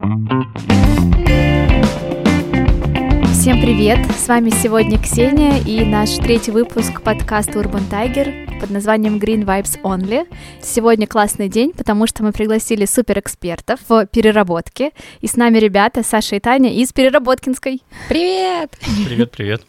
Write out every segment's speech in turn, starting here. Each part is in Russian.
Всем привет! С вами сегодня Ксения и наш третий выпуск подкаста Urban Tiger под названием Green Vibes Only. Сегодня классный день, потому что мы пригласили суперэкспертов в переработке. И с нами ребята Саша и Таня из Переработкинской. Привет! Привет, привет.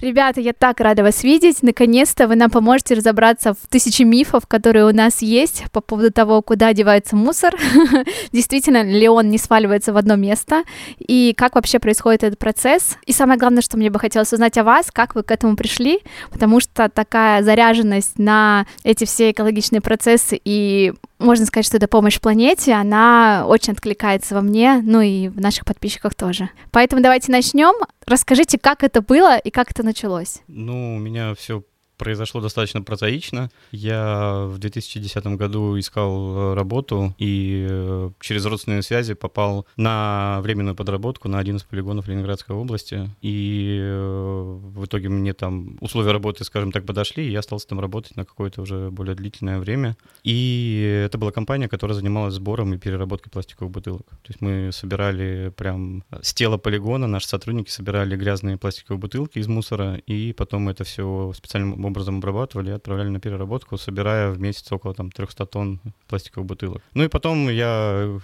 Ребята, я так рада вас видеть. Наконец-то вы нам поможете разобраться в тысячи мифов, которые у нас есть по поводу того, куда девается мусор. Действительно ли он не сваливается в одно место? И как вообще происходит этот процесс? И самое главное, что мне бы хотелось узнать о вас, как вы к этому пришли, потому что такая заряженность на эти все экологичные процессы и можно сказать, что это помощь планете, она очень откликается во мне, ну и в наших подписчиках тоже. Поэтому давайте начнем. Расскажите, как это было и как это началось. Ну, у меня все произошло достаточно прозаично. Я в 2010 году искал э, работу и э, через родственные связи попал на временную подработку на один из полигонов Ленинградской области. И э, в итоге мне там условия работы, скажем так, подошли, и я остался там работать на какое-то уже более длительное время. И это была компания, которая занималась сбором и переработкой пластиковых бутылок. То есть мы собирали прям с тела полигона, наши сотрудники собирали грязные пластиковые бутылки из мусора, и потом это все специальным образом обрабатывали и отправляли на переработку, собирая в месяц около там 300 тонн пластиковых бутылок. Ну и потом я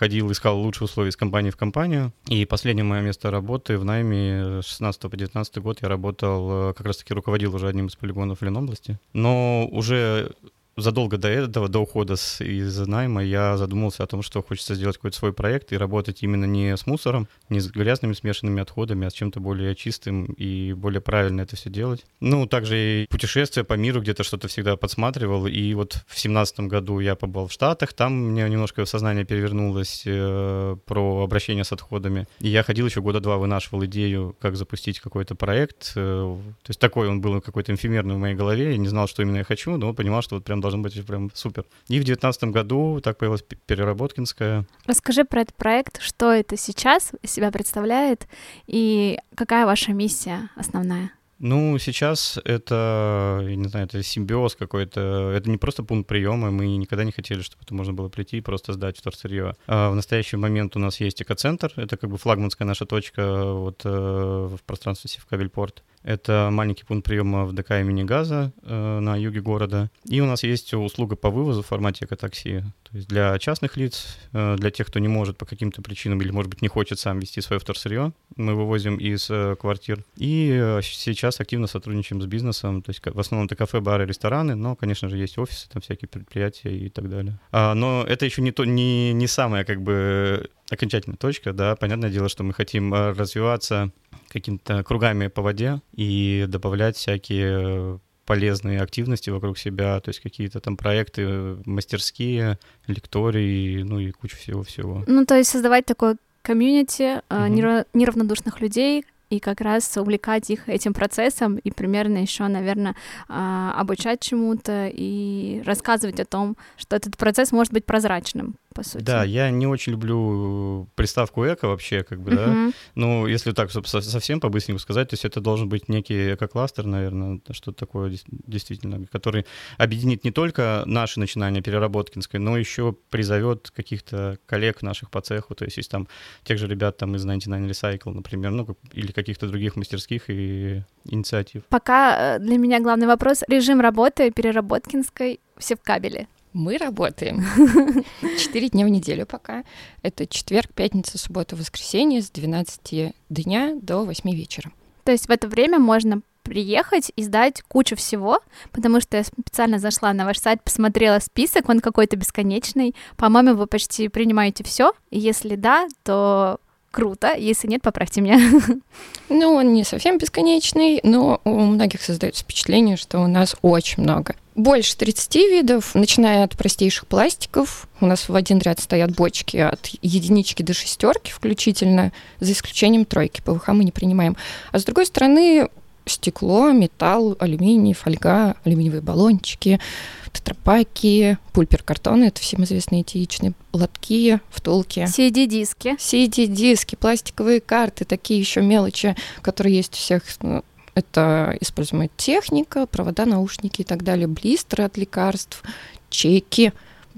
ходил, искал лучшие условия из компании в компанию. И последнее мое место работы в найме с 16 по 19 год я работал, э, как раз-таки руководил уже одним из полигонов в Ленобласти. Но уже задолго до этого, до ухода с, из найма, я задумался о том, что хочется сделать какой-то свой проект и работать именно не с мусором, не с грязными смешанными отходами, а с чем-то более чистым и более правильно это все делать. Ну, также и путешествия по миру где-то что-то всегда подсматривал. И вот в семнадцатом году я побывал в Штатах, там мне немножко сознание перевернулось э, про обращение с отходами. И я ходил еще года два, вынашивал идею, как запустить какой-то проект. Э, то есть такой он был какой-то эфемерный в моей голове. Я не знал, что именно я хочу, но понимал, что вот прям должен быть прям супер. И в девятнадцатом году так появилась Переработкинская. Расскажи про этот проект, что это сейчас из себя представляет и какая ваша миссия основная? Ну, сейчас это, я не знаю, это симбиоз какой-то. Это не просто пункт приема. Мы никогда не хотели, чтобы это можно было прийти и просто сдать вторсырье. А в настоящий момент у нас есть экоцентр. Это как бы флагманская наша точка вот, э, в пространстве Севкабельпорт. Это маленький пункт приема в ДК имени Газа э, на юге города. И у нас есть услуга по вывозу в формате экотакси. То есть для частных лиц, э, для тех, кто не может по каким-то причинам или, может быть, не хочет сам вести свое вторсырье, мы вывозим из э, квартир. И э, сейчас активно сотрудничаем с бизнесом. То есть в основном это кафе, бары, рестораны, но, конечно же, есть офисы, там всякие предприятия и так далее. А, но это еще не, то, не, не самая как бы окончательная точка, да. Понятное дело, что мы хотим э, развиваться какими-то кругами по воде и добавлять всякие полезные активности вокруг себя, то есть какие-то там проекты, мастерские, лектории, ну и куча всего-всего. Ну, то есть создавать такое комьюнити угу. неравнодушных людей, и как раз увлекать их этим процессом и примерно еще, наверное, обучать чему-то и рассказывать о том, что этот процесс может быть прозрачным, по сути. Да, я не очень люблю приставку эко вообще, как бы, uh-huh. да. Ну, если так совсем по-быстреньку сказать, то есть это должен быть некий эко-кластер, наверное, что-то такое действительно, который объединит не только наши начинания переработкинской, но еще призовет каких-то коллег наших по цеху, то есть есть там тех же ребят там из 99 Recycle, например, ну, или каких-то других мастерских и инициатив. Пока э, для меня главный вопрос — режим работы переработкинской все в кабеле. Мы работаем четыре дня в неделю пока. Это четверг, пятница, суббота, воскресенье с 12 дня до 8 вечера. То есть в это время можно приехать и сдать кучу всего, потому что я специально зашла на ваш сайт, посмотрела список, он какой-то бесконечный. По-моему, вы почти принимаете все. Если да, то круто. Если нет, поправьте меня. Ну, он не совсем бесконечный, но у многих создается впечатление, что у нас очень много. Больше 30 видов, начиная от простейших пластиков. У нас в один ряд стоят бочки от единички до шестерки включительно, за исключением тройки. ПВХ мы не принимаем. А с другой стороны, стекло, металл, алюминий, фольга, алюминиевые баллончики, тетрапаки, пульпер картона, это всем известные эти яичные лотки, втулки. CD-диски. CD-диски, пластиковые карты, такие еще мелочи, которые есть у всех ну, это используемая техника, провода, наушники и так далее, блистеры от лекарств, чеки,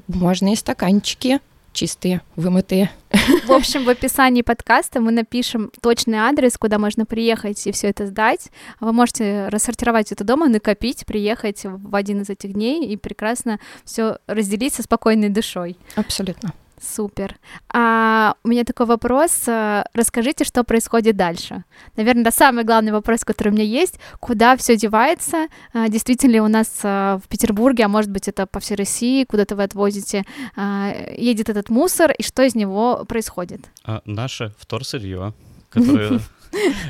бумажные стаканчики, чистые, вымытые. В общем, в описании подкаста мы напишем точный адрес, куда можно приехать и все это сдать. Вы можете рассортировать это дома, накопить, приехать в один из этих дней и прекрасно все разделить со спокойной душой. Абсолютно. Супер. А у меня такой вопрос. Э, расскажите, что происходит дальше. Наверное, это самый главный вопрос, который у меня есть. Куда все девается? А, действительно ли у нас э, в Петербурге, а может быть это по всей России, куда-то вы отвозите, едет этот мусор, и что из него происходит? А, наше вторсырье, которое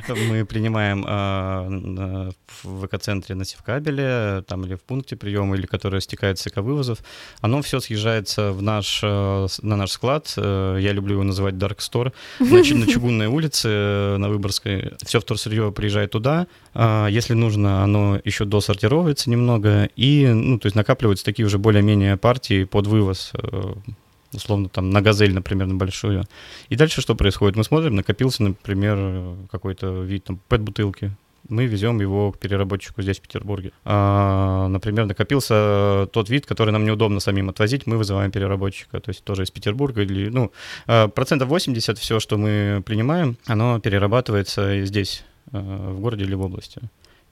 мы принимаем э, в экоцентре на Севкабеле, там или в пункте приема, или которое стекает с эковывозов, оно все съезжается в наш, э, на наш склад. Э, я люблю его называть Dark Store. Значит, на Чугунной улице, э, на Выборгской. Все вторсырье приезжает туда. Э, если нужно, оно еще досортировывается немного. И, ну, то есть накапливаются такие уже более-менее партии под вывоз э, условно там на газель, например, на большую. И дальше что происходит? Мы смотрим, накопился, например, какой-то вид там пэт-бутылки. Мы везем его к переработчику здесь, в Петербурге. А, например, накопился тот вид, который нам неудобно самим отвозить, мы вызываем переработчика, то есть тоже из Петербурга. Или, ну, а, процентов 80 все, что мы принимаем, оно перерабатывается здесь, а, в городе или в области.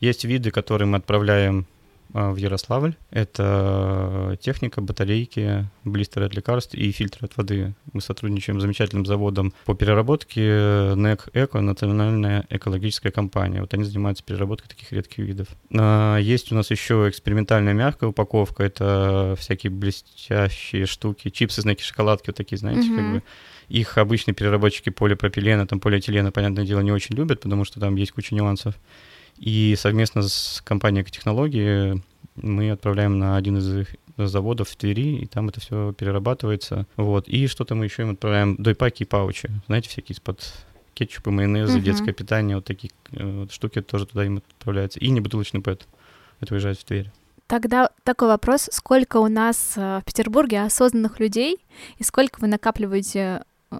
Есть виды, которые мы отправляем в Ярославль. Это техника, батарейки, блистеры от лекарств и фильтры от воды. Мы сотрудничаем с замечательным заводом по переработке NEC Эко, национальная экологическая компания. Вот они занимаются переработкой таких редких видов. А, есть у нас еще экспериментальная мягкая упаковка. Это всякие блестящие штуки, чипсы, знаки, шоколадки, вот такие, знаете, mm-hmm. как бы их обычные переработчики полипропилена, там полиэтилена, понятное дело, не очень любят, потому что там есть куча нюансов. И совместно с компанией «Экотехнологии» мы отправляем на один из их заводов в Твери, и там это все перерабатывается. Вот. И что-то мы еще им отправляем, дойпаки и паучи. Знаете, всякие из-под кетчупа, майонеза, uh-huh. детское питание, вот такие э, вот штуки тоже туда им отправляются. И небутылочный пэт. Это уезжает в Тверь. Тогда такой вопрос, сколько у нас э, в Петербурге осознанных людей, и сколько вы накапливаете э,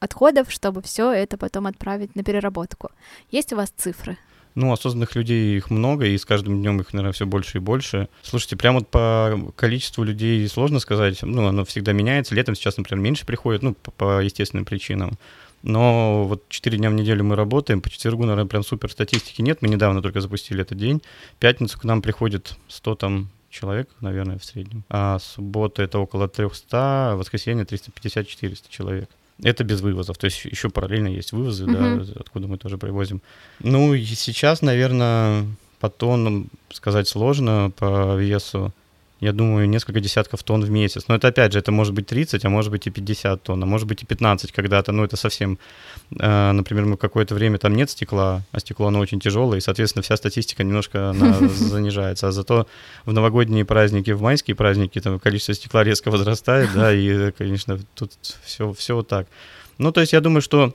отходов, чтобы все это потом отправить на переработку? Есть у вас цифры? Ну, осознанных людей их много, и с каждым днем их, наверное, все больше и больше. Слушайте, прямо вот по количеству людей сложно сказать. Ну, оно всегда меняется. Летом сейчас, например, меньше приходит, ну, по, по естественным причинам. Но вот 4 дня в неделю мы работаем, по четвергу, наверное, прям супер статистики нет. Мы недавно только запустили этот день. В пятницу к нам приходит 100 там человек, наверное, в среднем. А суббота это около 300, а воскресенье 350-400 человек. Это без вывозов, то есть еще параллельно есть вывозы, uh-huh. да, откуда мы тоже привозим. Ну, и сейчас, наверное, по тоннам сказать сложно, по весу я думаю, несколько десятков тонн в месяц. Но это, опять же, это может быть 30, а может быть и 50 тонн, а может быть и 15 когда-то. Ну, это совсем... Э, например, мы какое-то время там нет стекла, а стекло, оно очень тяжелое, и, соответственно, вся статистика немножко занижается. А зато в новогодние праздники, в майские праздники там количество стекла резко возрастает, да, и, конечно, тут все, все вот так. Ну, то есть я думаю, что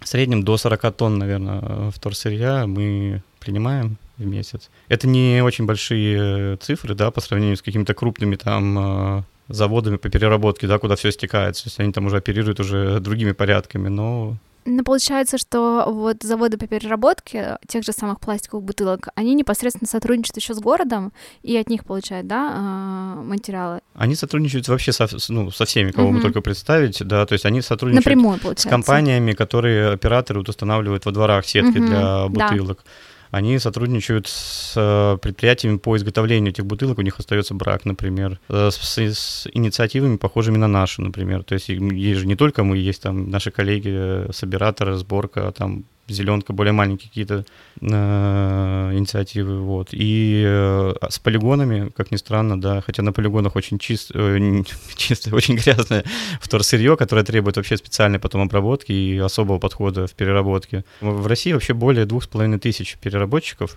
в среднем до 40 тонн, наверное, вторсырья мы принимаем в месяц. Это не очень большие э, цифры, да, по сравнению с какими-то крупными там э, заводами по переработке, да, куда все стекается. То есть они там уже оперируют уже другими порядками, но ну, получается, что вот заводы по переработке тех же самых пластиковых бутылок, они непосредственно сотрудничают еще с городом и от них получают, да, а, материалы? Они сотрудничают вообще со, ну, со всеми, кого угу. мы только представить, да, то есть они сотрудничают Напрямую, с компаниями, которые операторы вот устанавливают во дворах сетки угу. для бутылок. Да они сотрудничают с э, предприятиями по изготовлению этих бутылок, у них остается брак, например, э, с, с инициативами, похожими на нашу, например. То есть есть же не только мы, есть там наши коллеги, э, собираторы, сборка, там зеленка, более маленькие какие-то э, инициативы, вот. И э, с полигонами, как ни странно, да, хотя на полигонах очень чист, э, чистое, очень грязное вторсырье, которое требует вообще специальной потом обработки и особого подхода в переработке. В России вообще более двух с половиной тысяч переработчиков.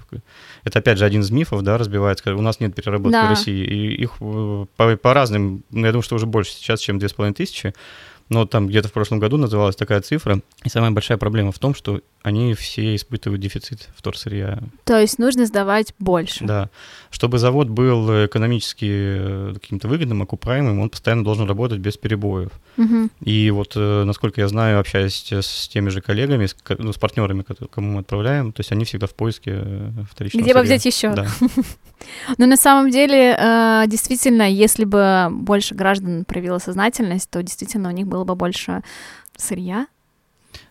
Это, опять же, один из мифов, да, разбивается. У нас нет переработки да. в России, и их э, по, по разным, ну, я думаю, что уже больше сейчас, чем две с половиной тысячи но там где-то в прошлом году называлась такая цифра. И самая большая проблема в том, что они все испытывают дефицит вторсырья. То есть нужно сдавать больше. Да. Чтобы завод был экономически э, каким-то выгодным, окупаемым, он постоянно должен работать без перебоев. Угу. И вот, э, насколько я знаю, общаясь с теми же коллегами, с, ну, с партнерами, кому мы отправляем, то есть они всегда в поиске э, вторичного Где бы сырья. взять еще? Да. Но на самом деле, действительно, если бы больше граждан проявила сознательность, то действительно у них было бы больше сырья,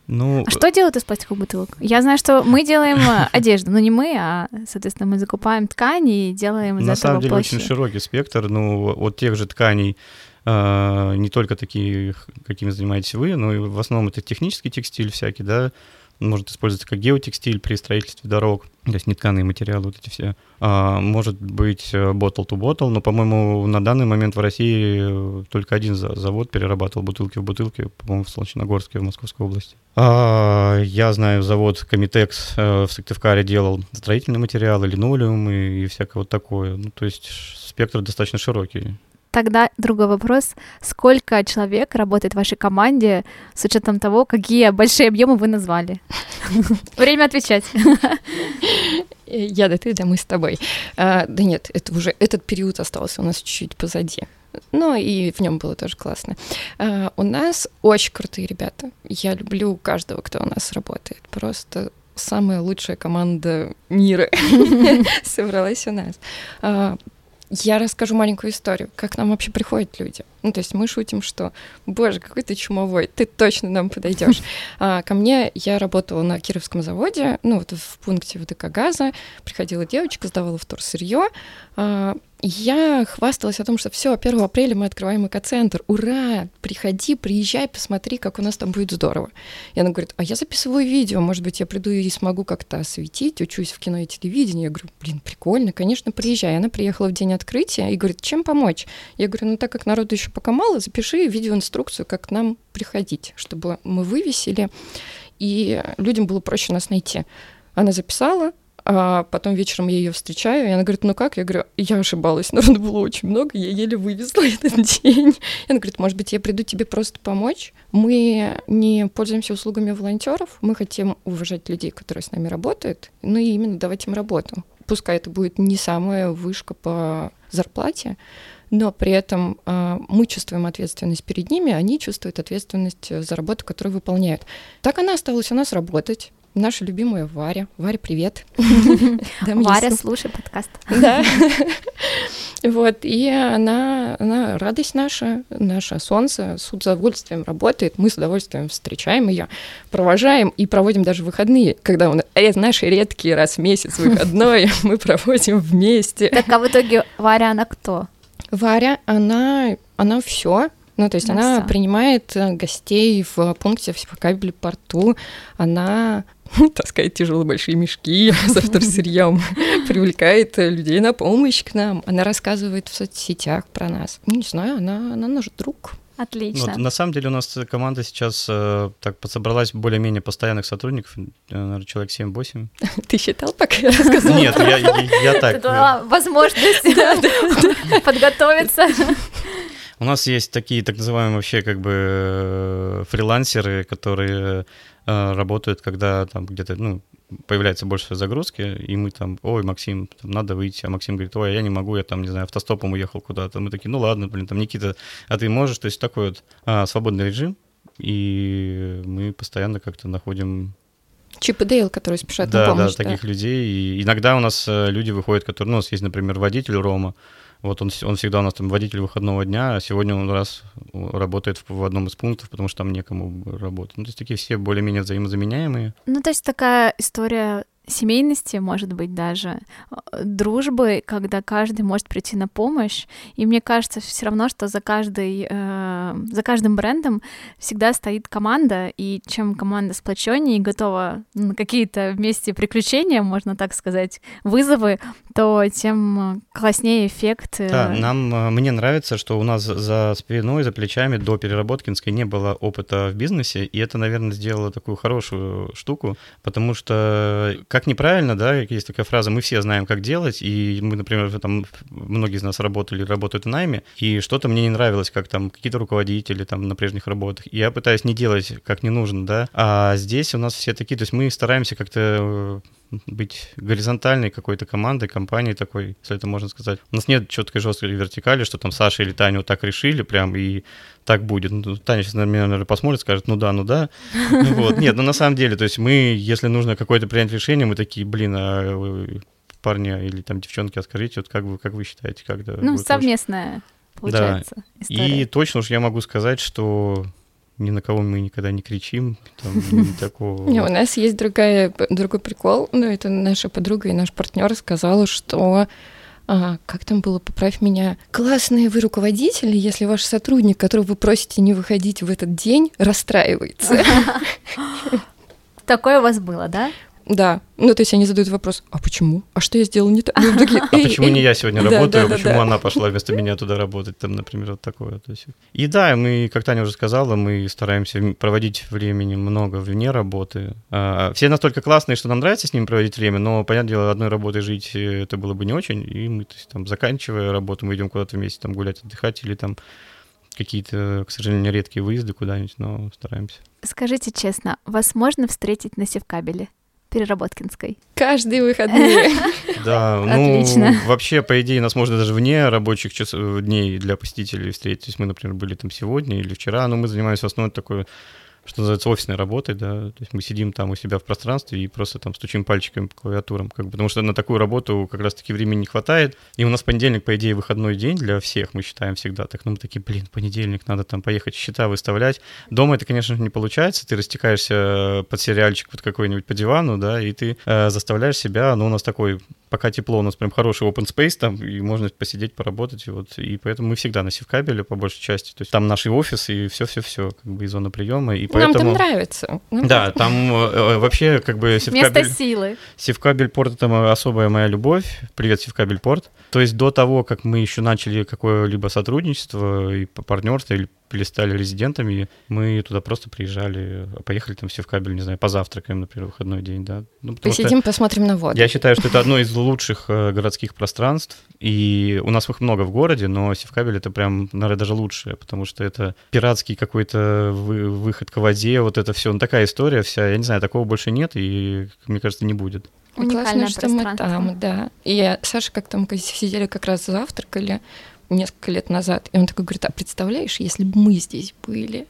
ну, а что делают из пластиковых бутылок? Я знаю, что мы делаем э, одежду, но не мы, а, соответственно, мы закупаем ткани и делаем из На этого самом деле плащи. очень широкий спектр, ну, от тех же тканей, э, не только такие, какими занимаетесь вы, но и в основном это технический текстиль всякий, да, может использоваться как геотекстиль при строительстве дорог, то есть нетканые материалы, вот эти все. А, может быть bottle to bottle, но, по-моему, на данный момент в России только один завод перерабатывал бутылки в бутылки, по-моему, в Солнечногорске, в Московской области. А, я знаю, завод Комитекс э, в Сыктывкаре делал строительные материалы, линолеум и, и всякое вот такое. Ну, то есть спектр достаточно широкий. Тогда другой вопрос. Сколько человек работает в вашей команде с учетом того, какие большие объемы вы назвали? Время отвечать. Я, да ты, да мы с тобой. А, да нет, это уже этот период остался у нас чуть-чуть позади. Ну и в нем было тоже классно. А, у нас очень крутые ребята. Я люблю каждого, кто у нас работает. Просто самая лучшая команда мира собралась у нас. Я расскажу маленькую историю, как нам вообще приходят люди. Ну, то есть мы шутим, что, боже, какой ты чумовой, ты точно нам подойдешь. А, ко мне я работала на Кировском заводе, ну, вот в пункте ВДК газа, приходила девочка, сдавала вторсырье, а, я хвасталась о том, что все, 1 апреля мы открываем экоцентр. Ура! Приходи, приезжай, посмотри, как у нас там будет здорово. И она говорит, а я записываю видео, может быть, я приду и смогу как-то осветить, учусь в кино и телевидении. Я говорю, блин, прикольно, конечно, приезжай. Она приехала в день открытия и говорит, чем помочь? Я говорю, ну так как народу еще пока мало, запиши видеоинструкцию, как к нам приходить, чтобы мы вывесили, и людям было проще нас найти. Она записала, а потом вечером я ее встречаю, и она говорит, ну как? Я говорю, я ошибалась, народу было очень много, я еле вывезла этот день. И она говорит, может быть, я приду тебе просто помочь? Мы не пользуемся услугами волонтеров, мы хотим уважать людей, которые с нами работают, ну и именно давать им работу. Пускай это будет не самая вышка по зарплате, но при этом э, мы чувствуем ответственность перед ними, они чувствуют ответственность за работу, которую выполняют. Так она осталась у нас работать. Наша любимая Варя. Варя, привет. Варя, слушай подкаст. Да. Вот, и она, она радость наша, наше солнце, с удовольствием работает, мы с удовольствием встречаем ее, провожаем и проводим даже выходные, когда у нас наши редкие раз в месяц выходной мы проводим вместе. Так, а в итоге Варя, она кто? Варя, она, она все, ну, то есть она, она принимает гостей в пункте в кабеле порту, она таскает тяжелые большие мешки с вторсырьем, привлекает людей на помощь к нам. Она рассказывает в соцсетях про нас. Не знаю, она, она наш друг. Отлично. Ну, на самом деле у нас команда сейчас э, так подсобралась более-менее постоянных сотрудников, э, наверное, человек 7-8. Ты считал, пока я рассказывала? Нет, я, я, я так... Ты дала возможность подготовиться. У нас есть такие так называемые вообще как бы э, фрилансеры, которые э, работают, когда там где-то, ну, появляется больше загрузки, и мы там, ой, Максим, там, надо выйти, а Максим говорит, ой, я не могу, я там, не знаю, автостопом уехал куда-то. Мы такие, ну ладно, блин, там, Никита, а ты можешь? То есть такой вот а, свободный режим, и мы постоянно как-то находим Чип и Дейл, которые спешат да, на помощь. Да, таких людей. И иногда у нас э, люди выходят, которые... Ну, у нас есть, например, водитель Рома, вот он, он всегда у нас там водитель выходного дня, а сегодня он раз работает в, в одном из пунктов, потому что там некому работать. Ну, то есть такие все более-менее взаимозаменяемые. Ну, то есть такая история семейности, может быть, даже э, дружбы, когда каждый может прийти на помощь. И мне кажется все равно, что за, каждый, э, за каждым брендом всегда стоит команда, и чем команда сплоченнее и готова на какие-то вместе приключения, можно так сказать, вызовы, то тем класснее эффект. Э, да, нам, э, мне нравится, что у нас за спиной, за плечами до переработкинской не было опыта в бизнесе, и это, наверное, сделало такую хорошую штуку, потому что как неправильно, да, есть такая фраза, мы все знаем, как делать, и мы, например, там, многие из нас работали, работают в найме, и что-то мне не нравилось, как там какие-то руководители там на прежних работах, и я пытаюсь не делать, как не нужно, да, а здесь у нас все такие, то есть мы стараемся как-то быть горизонтальной какой-то командой, компанией такой, если это можно сказать. У нас нет четкой жесткой вертикали, что там Саша или Таня вот так решили прям, и так будет. Ну, Таня сейчас на меня, наверное, посмотрит, скажет, ну да, ну да. Вот. Нет, ну на самом деле, то есть мы, если нужно какое-то принять решение, мы такие, блин, а парня или там девчонки, а скажите, вот как вы, как вы считаете, когда... Ну, совместная, получается, да. история. И точно уж я могу сказать, что ни на кого мы никогда не кричим, там такого. Не, у нас есть другая, другой прикол, ну, это наша подруга и наш партнер сказала, что а, как там было, поправь меня, классные вы руководители, если ваш сотрудник, которого вы просите не выходить в этот день, расстраивается. Такое у вас было, да? Да. Ну, то есть они задают вопрос, а почему? А что я сделал не так? Ну, а почему не я сегодня работаю, а почему она пошла вместо меня туда работать, там, например, вот такое. И да, мы, как Таня уже сказала, мы стараемся проводить времени много вне работы. А, все настолько классные, что нам нравится с ними проводить время, но, понятное дело, одной работой жить э, это было бы не очень, и мы, то есть, там, заканчивая работу, мы идем куда-то вместе там гулять, отдыхать или там какие-то, к сожалению, редкие выезды куда-нибудь, но стараемся. Скажите честно, вас можно встретить на Севкабеле? Переработкинской. Каждые выходные. Да, ну, Отлично. вообще, по идее, нас можно даже вне рабочих часов, дней для посетителей встретить. То есть мы, например, были там сегодня или вчера, но мы занимаемся в основном такой что называется, офисной работой, да, то есть мы сидим там у себя в пространстве и просто там стучим пальчиками по клавиатурам, как бы, потому что на такую работу как раз-таки времени не хватает, и у нас понедельник, по идее, выходной день для всех, мы считаем всегда, так, ну, мы такие, блин, понедельник, надо там поехать счета выставлять, дома это, конечно же, не получается, ты растекаешься под сериальчик под какой-нибудь по дивану, да, и ты э, заставляешь себя, ну, у нас такой пока тепло, у нас прям хороший open space там, и можно посидеть, поработать, и вот, и поэтому мы всегда на севкабеле по большей части, то есть там наш офис и все-все-все, как бы и зона приема, и поэтому... Нам там нравится. Нам да, там э, э, вообще как бы севкабель... Место силы. Севкабель порт — это особая моя любовь, привет, севкабель порт, то есть до того, как мы еще начали какое-либо сотрудничество и партнерство или или стали резидентами, мы туда просто приезжали, поехали там все в кабель, не знаю, позавтракаем, например, выходной день, да. Ну, Посидим, посмотрим на воду. Я считаю, что это одно из лучших э, городских пространств, и у нас их много в городе, но Севкабель это прям, наверное, даже лучшее, потому что это пиратский какой-то вы, выход к воде, вот это все, ну такая история вся, я не знаю, такого больше нет, и, мне кажется, не будет. Уникальное Классно, что мы там, да. И Саша, как там сидели как раз завтракали, несколько лет назад. И он такой говорит, а представляешь, если бы мы здесь были?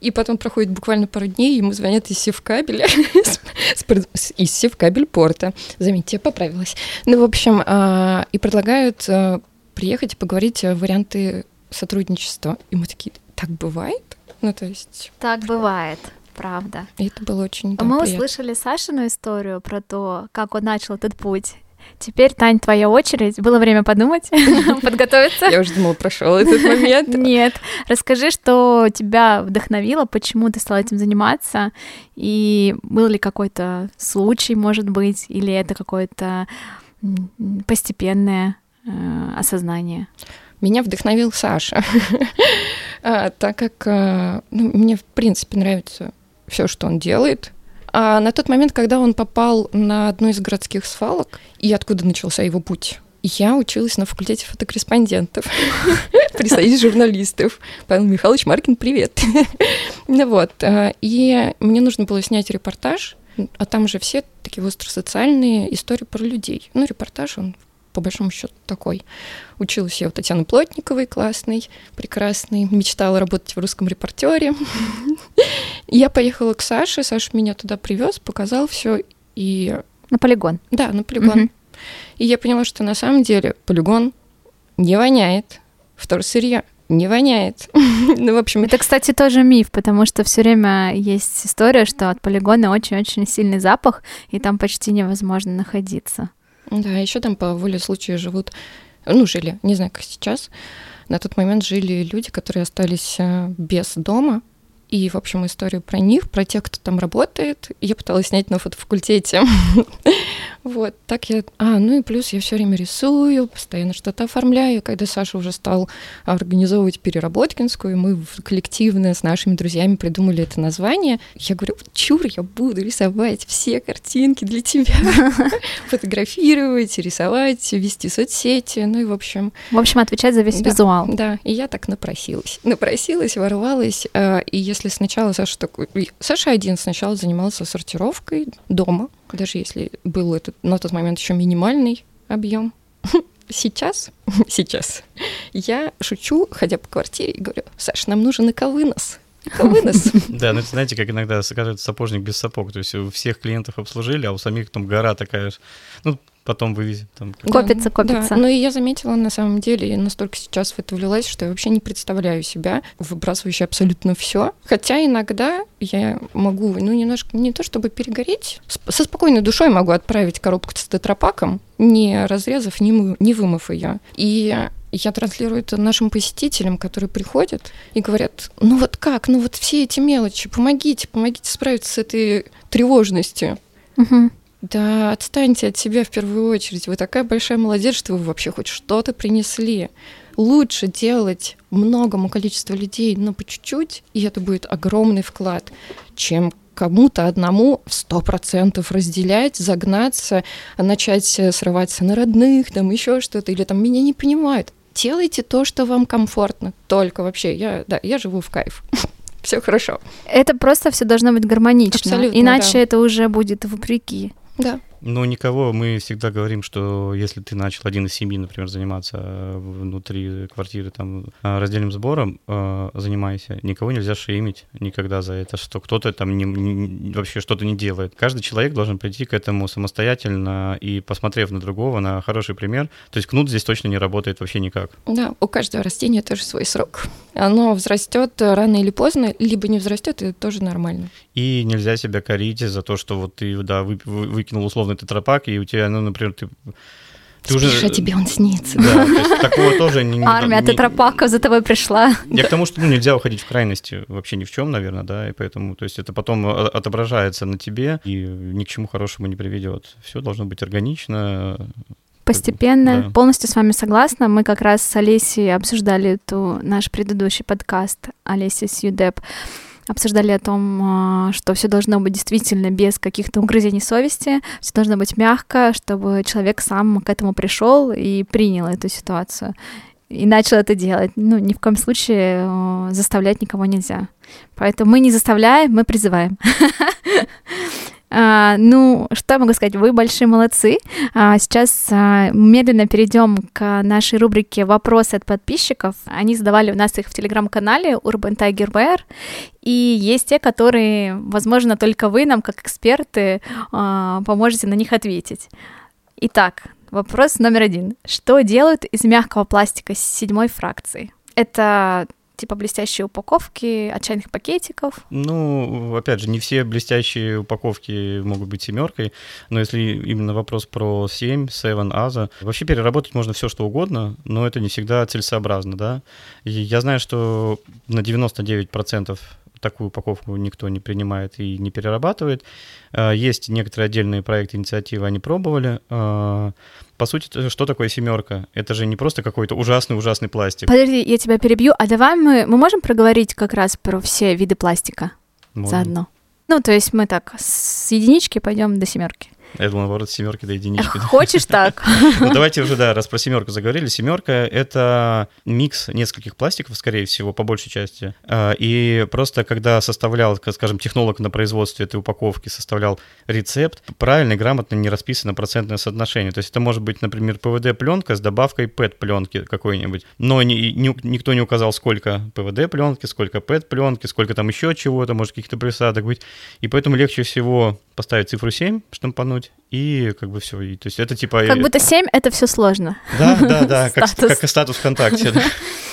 И потом проходит буквально пару дней, ему звонят из Севкабеля, из Севкабель порта. Заметьте, я поправилась. Ну, в общем, а, и предлагают а, приехать и поговорить варианты сотрудничества. И мы такие, так бывает? Ну, то есть... Так бывает правда. И это было очень да, Мы приятно. услышали Сашину историю про то, как он начал этот путь. Теперь, Тань, твоя очередь. Было время подумать, подготовиться. Я уже думала, прошел этот момент. Нет. Расскажи, что тебя вдохновило, почему ты стала этим заниматься, и был ли какой-то случай, может быть, или это какое-то постепенное э, осознание? Меня вдохновил Саша, а, так как э, ну, мне, в принципе, нравится все, что он делает, а на тот момент, когда он попал на одну из городских свалок, и откуда начался его путь, я училась на факультете фотокорреспондентов союзе журналистов. Павел Михайлович Маркин, привет. ну вот, а, и мне нужно было снять репортаж, а там же все такие остросоциальные истории про людей. Ну, репортаж, он по большому счету такой. Училась я у Татьяны Плотниковой, классной, прекрасной, мечтала работать в русском репортере. Я поехала к Саше, Саша меня туда привез, показал все и... На полигон. Да, на полигон. И я поняла, что на самом деле полигон не воняет, вторсырье не воняет. ну, в общем... Это, кстати, тоже миф, потому что все время есть история, что от полигона очень-очень сильный запах, и там почти невозможно находиться. Да, еще там по воле случая живут, ну, жили, не знаю, как сейчас. На тот момент жили люди, которые остались э, без дома, и, в общем, историю про них, про тех, кто там работает. Я пыталась снять на фотофакультете. Вот, так я... А, ну и плюс я все время рисую, постоянно что-то оформляю. Когда Саша уже стал организовывать переработкинскую, мы коллективно с нашими друзьями придумали это название. Я говорю, чур, я буду рисовать все картинки для тебя. Фотографировать, рисовать, вести соцсети, ну и в общем... В общем, отвечать за весь визуал. Да, и я так напросилась. Напросилась, ворвалась. Э, и если сначала Саша такой... Саша один сначала занимался сортировкой дома, даже если был этот на тот момент еще минимальный объем. Сейчас, сейчас я шучу, ходя по квартире, и говорю, Саш, нам нужен эковынос. Эковынос. Да, ну это знаете, как иногда скажут сапожник без сапог. То есть у всех клиентов обслужили, а у самих там гора такая. Ну, потом вывезет. Там. Копится, копится. Да. Ну и я заметила, на самом деле, я настолько сейчас в это влилась, что я вообще не представляю себя выбрасывающей абсолютно все. Хотя иногда я могу, ну, немножко, не то чтобы перегореть, со спокойной душой могу отправить коробку с тетрапаком, не разрезав, не, мы, не вымыв ее. И я транслирую это нашим посетителям, которые приходят и говорят, ну вот как, ну вот все эти мелочи, помогите, помогите справиться с этой тревожностью. Угу. Да, отстаньте от себя в первую очередь. Вы такая большая молодец, что вы вообще хоть что-то принесли. Лучше делать многому количеству людей, но по чуть-чуть, и это будет огромный вклад, чем кому-то одному в сто процентов разделять, загнаться, начать срываться на родных, там еще что-то, или там меня не понимают. Делайте то, что вам комфортно. Только вообще, я, да, я живу в кайф. Все хорошо. Это просто все должно быть гармонично. Абсолютно, Иначе да. это уже будет вопреки. Да. Но никого, мы всегда говорим, что если ты начал один из семьи, например, заниматься э, внутри квартиры там э, раздельным сбором, э, занимайся, никого нельзя шеймить никогда за это, что кто-то там не, не, вообще что-то не делает. Каждый человек должен прийти к этому самостоятельно и посмотрев на другого, на хороший пример. То есть кнут здесь точно не работает вообще никак. Да, у каждого растения тоже свой срок. Оно взрастет рано или поздно, либо не взрастет, и это тоже нормально. И нельзя себя корить за то, что вот ты, да, вы, выкинул условно тетрапак, и у тебя, ну, например, ты ты уже... Спишь, а тебе он снится. Да, то есть такого тоже не... Армия не, тетрапаков за тобой пришла. Я к тому, что ну, нельзя уходить в крайности вообще ни в чем, наверное, да, и поэтому, то есть это потом отображается на тебе и ни к чему хорошему не приведет. Все должно быть органично, Постепенно, Да. полностью с вами согласна. Мы как раз с Олесей обсуждали эту, наш предыдущий подкаст Олеся с ЮДЕП обсуждали о том, а, что все должно быть действительно без каких-то угрызений совести, все должно быть мягко, чтобы человек сам к этому пришел и принял эту ситуацию и начал это делать. Ну, ни в коем случае э, заставлять никого нельзя. Поэтому мы не заставляем, мы призываем. А, ну, что я могу сказать? Вы большие молодцы. А, сейчас а, медленно перейдем к нашей рубрике «Вопросы от подписчиков». Они задавали у нас их в телеграм-канале Urban Tiger Bear. И есть те, которые, возможно, только вы нам, как эксперты, поможете на них ответить. Итак, вопрос номер один. Что делают из мягкого пластика седьмой фракции? Это типа блестящие упаковки от чайных пакетиков? Ну, опять же, не все блестящие упаковки могут быть семеркой, но если именно вопрос про 7, 7, Аза, вообще переработать можно все что угодно, но это не всегда целесообразно, да. И я знаю, что на 99% такую упаковку никто не принимает и не перерабатывает. А, Есть некоторые отдельные проекты, инициативы, они пробовали. А, По сути, что такое семерка? Это же не просто какой-то ужасный-ужасный пластик. Подожди, я тебя перебью. А давай мы, мы можем проговорить как раз про все виды пластика Можно. заодно? Ну, то есть мы так с единички пойдем до семерки. Я думал, наоборот, с семерки до единички. Хочешь так? Ну, давайте уже, да, раз про семерку заговорили. Семерка — это микс нескольких пластиков, скорее всего, по большей части. А, И просто когда составлял, скажем, технолог на производстве этой упаковки, составлял рецепт, правильно и грамотно не расписано процентное соотношение. То есть это может быть, например, ПВД-пленка с добавкой ПЭТ-пленки какой-нибудь, но ни- ни- никто не указал, сколько ПВД-пленки, сколько ПЭТ-пленки, сколько там еще чего-то, может, каких-то присадок быть. И поэтому легче всего поставить цифру 7, штампануть, и как бы все. То есть это типа... Как будто семь — это все сложно. Да, да, да, как, Статус. как и статус ВКонтакте. да.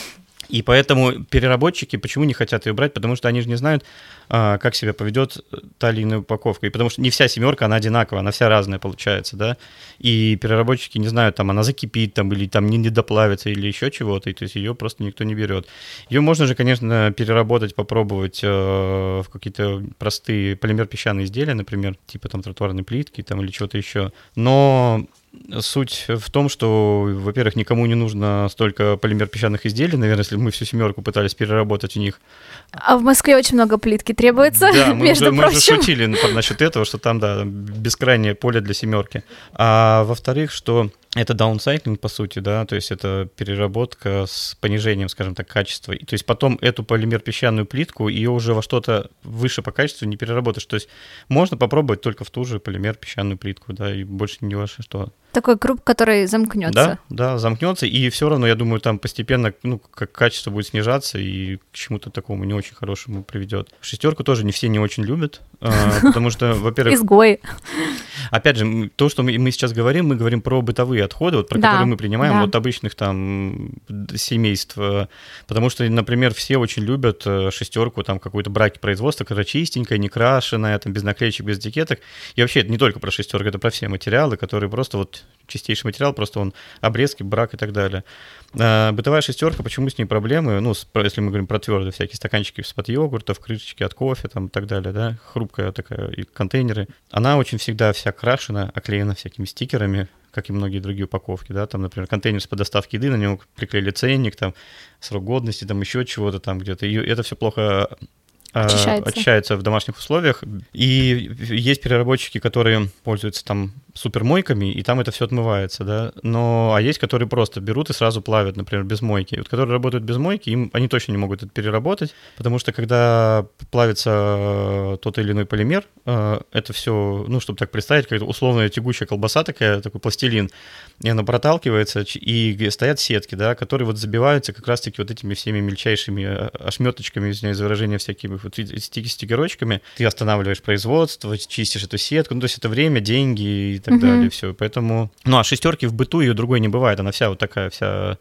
И поэтому переработчики почему не хотят ее брать? Потому что они же не знают, а, как себя поведет та или иная упаковка. И потому что не вся семерка, она одинаковая, она вся разная получается, да. И переработчики не знают, там она закипит, там, или там не недоплавится, или еще чего-то, и то есть ее просто никто не берет. Ее можно же, конечно, переработать, попробовать э, в какие-то простые полимер-песчаные изделия, например, типа там тротуарной плитки там, или чего-то еще. Но Суть в том, что, во-первых, никому не нужно столько полимер-песчаных изделий, наверное, если мы всю семерку пытались переработать у них. А в Москве очень много плитки требуется, да, мы между уже, мы прочим. уже шутили насчет этого, что там, да, бескрайнее поле для семерки. А во-вторых, что это даунсайклинг, по сути, да, то есть это переработка с понижением, скажем так, качества. То есть потом эту полимер-песчаную плитку, ее уже во что-то выше по качеству не переработаешь. То есть можно попробовать только в ту же полимер-песчаную плитку, да, и больше не во что. Такой круг, который замкнется. Да, да, замкнется, и все равно, я думаю, там постепенно, ну, как качество будет снижаться, и к чему-то такому не очень хорошему приведет. Шестерку тоже не все не очень любят, а, потому что, во-первых... Изгои. Опять же, то, что мы, сейчас говорим, мы говорим про бытовые отходы, вот про Да, которые мы принимаем да. от обычных там семейств. э, Потому что, например, все очень любят э, шестерку, там какой-то браки производства, которая чистенькая, не крашеная, там без наклеечек, без этикеток. И вообще это не только про шестерку, это про все материалы, которые просто вот чистейший материал, просто он обрезки, брак и так далее. А, бытовая шестерка, почему с ней проблемы? Ну, с- если мы говорим про твердые всякие стаканчики из-под йогуртов, крышечки от кофе там и так далее, да, хрупкая такая, и контейнеры. Она очень всегда вся крашена, оклеена всякими стикерами, как и многие другие упаковки, да, там, например, контейнер с доставки еды, на него приклеили ценник, там, срок годности, там, еще чего-то там где-то, и это все плохо Очищается. очищается в домашних условиях. И есть переработчики, которые пользуются там супермойками, и там это все отмывается, да. Но а есть, которые просто берут и сразу плавят, например, без мойки. Вот которые работают без мойки, им они точно не могут это переработать, потому что когда плавится тот или иной полимер, э, это все, ну, чтобы так представить, как условная тягучая колбаса такая, такой пластилин, и она проталкивается, и стоят сетки, да, которые вот забиваются как раз-таки вот этими всеми мельчайшими э, ошметочками, извиняюсь за выражение, всякими вот стики- стикерочками. Ты останавливаешь производство, чистишь эту сетку, ну, то есть это время, деньги и так Мгм. далее, все. Поэтому, ну, а шестерки в быту ее другой не бывает, она вся вот такая, вся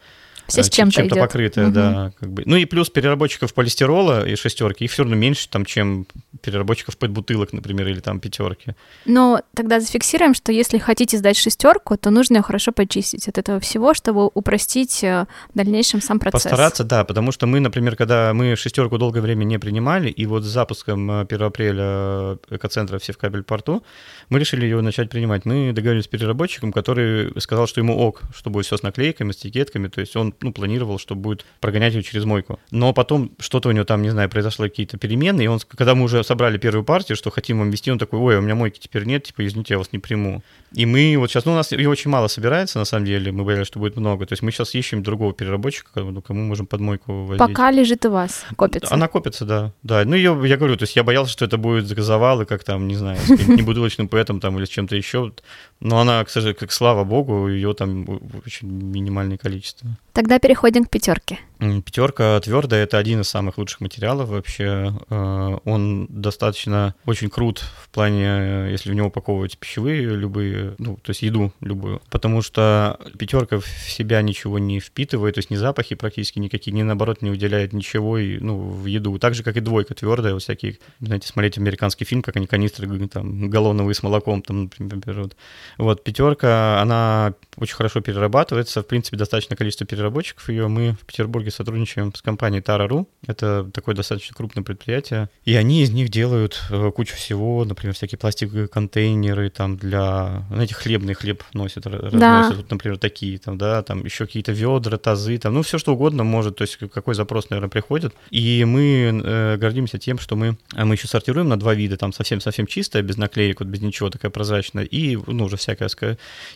Все с э, чем-то чем-то идет. покрытая, Мгм. да, как бы. Ну и плюс переработчиков полистирола и шестерки, их все равно меньше, там, чем переработчиков бутылок, например, или там пятерки. Но тогда зафиксируем, что если хотите сдать шестерку, то нужно ее хорошо почистить от этого всего, чтобы упростить э, в дальнейшем сам процесс. Постараться, да, потому что мы, например, когда мы шестерку долгое время не принимали, и вот с запуском э, 1 апреля э, экоцентра все в кабель порту, мы решили ее начать принимать. Мы договорились с переработчиком, который сказал, что ему ок, что будет все с наклейками, с этикетками, то есть он ну, планировал, что будет прогонять ее через мойку. Но потом что-то у него там, не знаю, произошло какие-то перемены, и он, когда мы уже собрали первую партию, что хотим вам вести, он такой, ой, у меня мойки теперь нет, типа, извините, я вас не приму. И мы вот сейчас, ну, у нас ее очень мало собирается, на самом деле, мы боялись, что будет много, то есть мы сейчас ищем другого переработчика, ну, кому можем под мойку возить. Пока лежит у вас, копится. Она копится, да. Да. Ну, ее, я говорю, то есть я боялся, что это будет завалы, как там, не знаю, с небутылочным поэтом там или с чем-то еще. Но она, к сожалению, как слава богу, ее там очень минимальное количество. Тогда переходим к пятерке. Пятерка твердая это один из самых лучших материалов вообще. Э, Он достаточно очень крут в плане, если в него упаковывать пищевые любые, ну, то есть еду любую. Потому что пятерка в себя ничего не впитывает, то есть ни запахи практически никакие, ни наоборот не уделяет ничего и, ну, в еду. Так же, как и двойка твердая, вот всякие, знаете, смотреть американский фильм, как они канистры там галлоновые с молоком там, например, берут. Вот пятерка, она очень хорошо перерабатывается. В принципе, достаточное количество переработчиков ее. Мы в Петербурге сотрудничаем с компанией Tara.ru. Это такое достаточно крупное предприятие. И они из них делают э, кучу всего, например, всякие пластиковые контейнеры там для... Знаете, хлебный хлеб носят, Да. разносят, вот, например, такие там, да, там еще какие-то ведра, тазы, там, ну, все что угодно может, то есть какой запрос, наверное, приходит. И мы э, гордимся тем, что мы, а мы еще сортируем на два вида, там совсем-совсем чистая, без наклеек, вот без ничего, такая прозрачная, и, ну, уже всякая,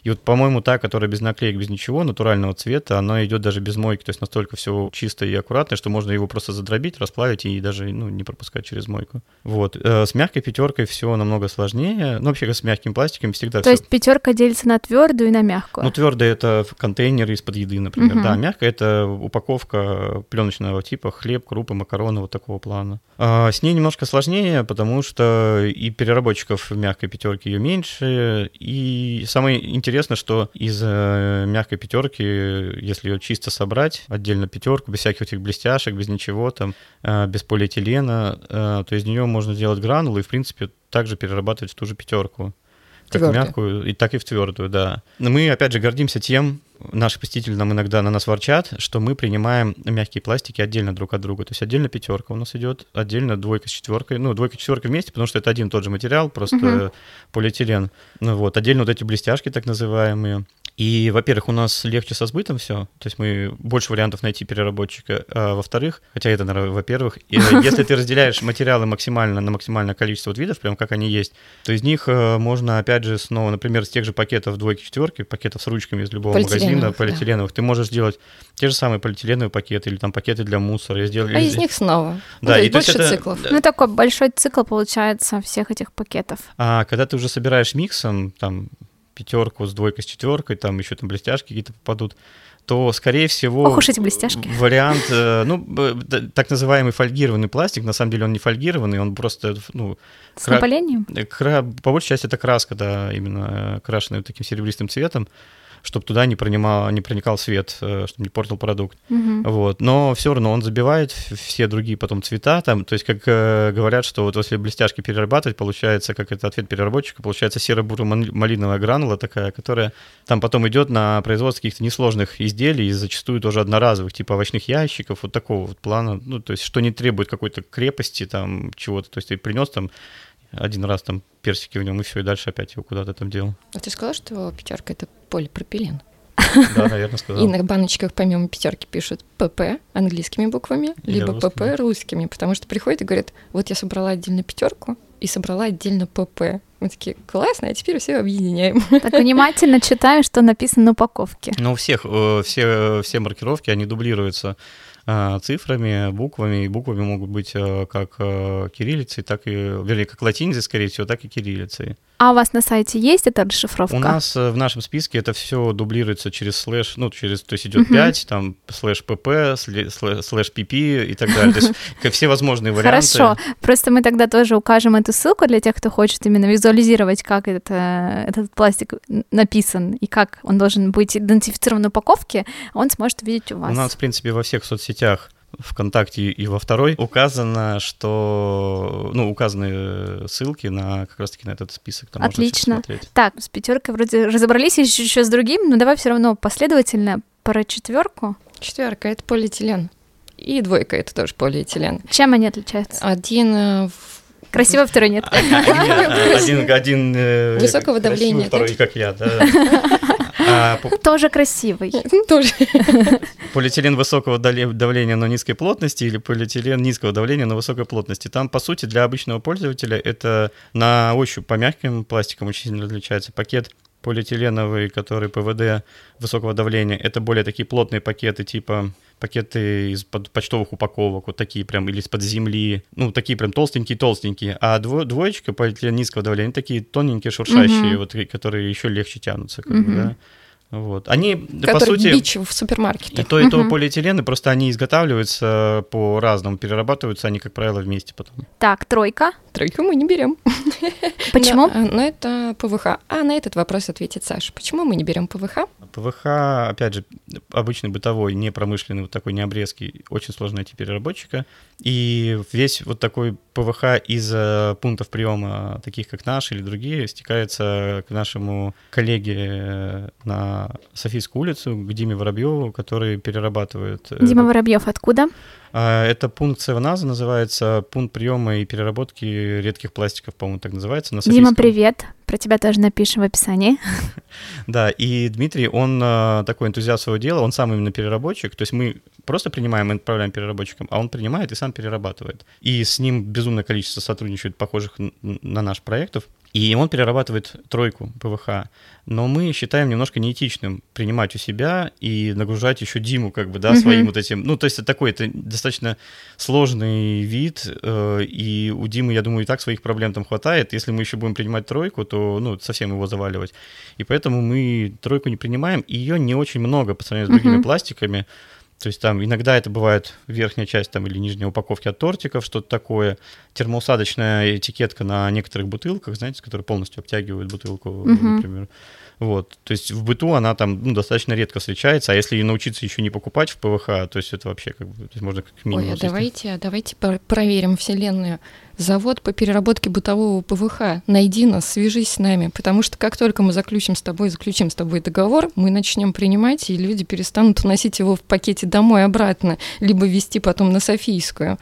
и вот, по-моему, та, которая без наклеек, без ничего, натурального цвета, она идет даже без мойки, то есть настолько все чисто и аккуратно, что можно его просто задробить, расплавить и даже, ну, не пропускать через мойку. Вот. Э, С мягкой пятеркой все намного сложнее, ну, вообще с мягким пластиком всегда То все есть пятерка делится на твердую и на мягкую. ну, твердая это контейнеры из-под еды, например. Мгм. Да, мягкая это упаковка пленочного типа, хлеб, крупы, макароны, вот такого плана. А, с ней немножко сложнее, потому что и переработчиков в мягкой пятерке ее меньше. И самое интересное, что из э, мягкой пятерки, если ее чисто собрать, отдельно пятерку, пятерку, без всяких этих блестяшек, без ничего там, э, без полиэтилена, э, то из нее можно сделать гранулы и, в принципе, также перерабатывать в ту же пятерку. Как Твёрдую. мягкую, и так и в твердую, да. Но мы, опять же, гордимся тем, наши посетители нам иногда на нас ворчат, что мы принимаем мягкие пластики отдельно друг от друга. То есть отдельно пятерка у нас идет, отдельно двойка с четверкой. Ну, двойка с четверкой вместе, потому что это один и тот же материал, просто Мгм. полиэтилен. Ну вот, отдельно вот эти блестяшки так называемые. И, во-первых, у нас легче со сбытом все, то есть мы больше вариантов найти переработчика. А во-вторых, хотя это, наверное, во-первых, если ты разделяешь материалы максимально на максимальное количество вот видов, прям как они есть, то из них э, можно, опять же, снова, например, с тех же пакетов двойки-четверки, пакетов с ручками из любого магазина, Полиэтиленовых, да. ты можешь сделать те же самые полиэтиленовые пакеты или там пакеты для мусора. А из них снова. Да, Ну, то и то больше это- циклов. Ну, такой большой цикл получается всех этих пакетов. А когда ты уже собираешь миксом, там, пятерку с двойкой, с четверкой, там еще там блестяшки какие-то попадут, то, скорее всего... Ох уж эти блестяшки. Вариант, э, ну, так называемый фольгированный пластик, на самом деле он не фольгированный, он просто, ну, С Кра- напылением? э, кра- по большей части это краска, да, именно э, крашеная вот таким серебристым цветом, чтобы туда не, пронимал, не проникал свет, чтобы не портил продукт. Мгм. Вот. Но все равно он забивает все другие потом цвета. Там, то есть, как э, говорят, что вот если блестяшки перерабатывать, получается, как это ответ переработчика, получается серо-буро-малиновая гранула такая, которая там потом идет на производство каких-то несложных изделий, и зачастую тоже одноразовых, типа овощных ящиков, вот такого вот плана. Ну, то есть, что не требует какой-то крепости, там, чего-то. То есть, ты принес там один раз там персики в нем, и все, и дальше опять его куда-то там делал. А ты сказал, что пятерка это полипропилен? Да, наверное, сказал. И на баночках помимо пятерки пишут ПП английскими буквами, Или либо русскими. ПП русскими, потому что приходят и говорят, вот я собрала отдельно пятерку и собрала отдельно ПП. Мы такие, классно, а теперь все объединяем. Так внимательно читаю, что написано на упаковке. Но у всех, э, все, все маркировки, они дублируются э, цифрами, буквами, и буквами могут быть э, как э, кириллицей, так и, вернее, как латиницей, скорее всего, так и кириллицей. А у вас на сайте есть эта расшифровка? У нас э, в нашем списке это все дублируется через слэш, ну, через, то есть идет Мгм. 5, там, слэш pp, слэ- слэш pp и так далее. То есть все возможные варианты. Хорошо, просто мы тогда тоже укажем эту ссылку для тех, кто хочет именно визуализировать, как это, этот пластик написан и как он должен быть идентифицирован на упаковке, он сможет увидеть у вас. У нас, в принципе, во всех соцсетях ВКонтакте и во второй указано, что, ну, указаны ссылки на как раз-таки на этот список. Там Отлично. Так, с пятеркой вроде разобрались еще, еще с другим, но давай все равно последовательно про четверку. Четверка это полиэтилен. И двойка это тоже полиэтилен. Чем они отличаются? Один э, в- Красиво, второй нет. Один, один э, Высокого давления, второй как я, да. А, Тоже красивый. тоже. Полиэтилен высокого давления, но низкой плотности, или полиэтилен низкого давления, но высокой плотности. Там, по сути, для обычного пользователя это на ощупь по мягким пластикам очень сильно различается. Пакет полиэтиленовый, который ПВД высокого давления, это более такие плотные пакеты, типа пакеты из-под почтовых упаковок, вот такие прям, или из-под земли, ну, такие прям толстенькие-толстенькие. А дво- двоечка полиэтилен низкого давления, такие тоненькие, шуршащие, Мгм. вот, которые еще легче тянутся, как бы, Мгм. да. Вот. Они, по Который сути... бич в И супермаркетах. то, и то Мгм. полиэтилены, просто они изготавливаются по-разному, перерабатываются они, как правило, вместе потом. Так, тройка. Тройку мы не берем. Почему? Но, э, но это ПВХ. А на этот вопрос ответит Саша. Почему мы не берем ПВХ? ПВХ, опять же, обычный бытовой, не промышленный, вот такой не обрезки, очень сложно найти переработчика. И весь вот такой ПВХ из э, пунктов приема, таких как наш или другие, стекается к нашему коллеге э, на Софийскую улицу, к Диме Воробьеву, который перерабатывает... Дима Воробьев откуда? А, Это пункт Севназа называется, пункт приема и переработки редких пластиков, по-моему, так называется. На Дима, привет. Про тебя тоже напишем в описании. Да, и Дмитрий, он а, такой энтузиаст своего дела, он сам именно переработчик, то есть мы просто принимаем и отправляем переработчикам, а он принимает и сам перерабатывает. И с ним безумное количество сотрудничает похожих на наш проектов, и он перерабатывает тройку ПВХ. Но мы считаем немножко неэтичным принимать у себя и нагружать еще Диму, как бы, да, Мгм. своим вот этим. Ну, то есть это такой, это достаточно сложный вид, э, и у Димы, я думаю, и так своих проблем там хватает. Если мы еще будем принимать тройку, то, ну, совсем его заваливать. И поэтому мы тройку не принимаем, и ее не очень много по сравнению с другими пластиками. То есть там иногда это бывает верхняя часть там или нижняя упаковки от тортиков, что-то такое. Термоусадочная этикетка на некоторых бутылках, знаете, которые полностью обтягивают бутылку, Мгм. например. Вот, то есть в быту она там ну, достаточно редко встречается, а если и научиться еще не покупать в ПВХ, то есть это вообще как бы, то есть можно как минимум... Ой, а давайте, а давайте про- проверим вселенную. Завод по переработке бытового ПВХ. Найди нас, свяжись с нами, потому что как только мы заключим с тобой, заключим с тобой договор, мы начнем принимать, и люди перестанут уносить его в пакете домой обратно, либо везти потом на Софийскую.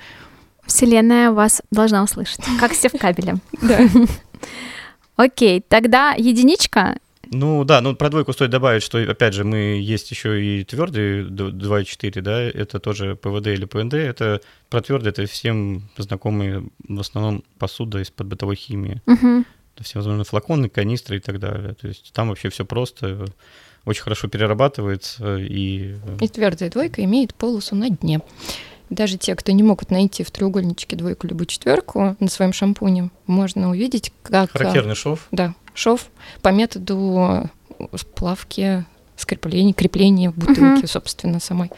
Вселенная вас должна услышать, как все в кабеле. Да. Окей, тогда единичка. Ну да, ну про двойку стоит добавить, что опять же мы есть еще и твердые 2,4, да, это тоже ПВД или ПНД, это про твердые, это всем знакомые в основном посуда из-под бытовой химии. Это всевозможные флаконы, канистры и так далее. То есть там вообще все просто, очень хорошо перерабатывается и э, И твердая двойка имеет полосу на дне. Даже те, кто не могут найти в треугольничке двойку либо четверку на своем шампуне, можно увидеть, как а, характерный шов. да, шов по методу сплавки, скрепления, крепления бутылки, Мгм. собственно, самой.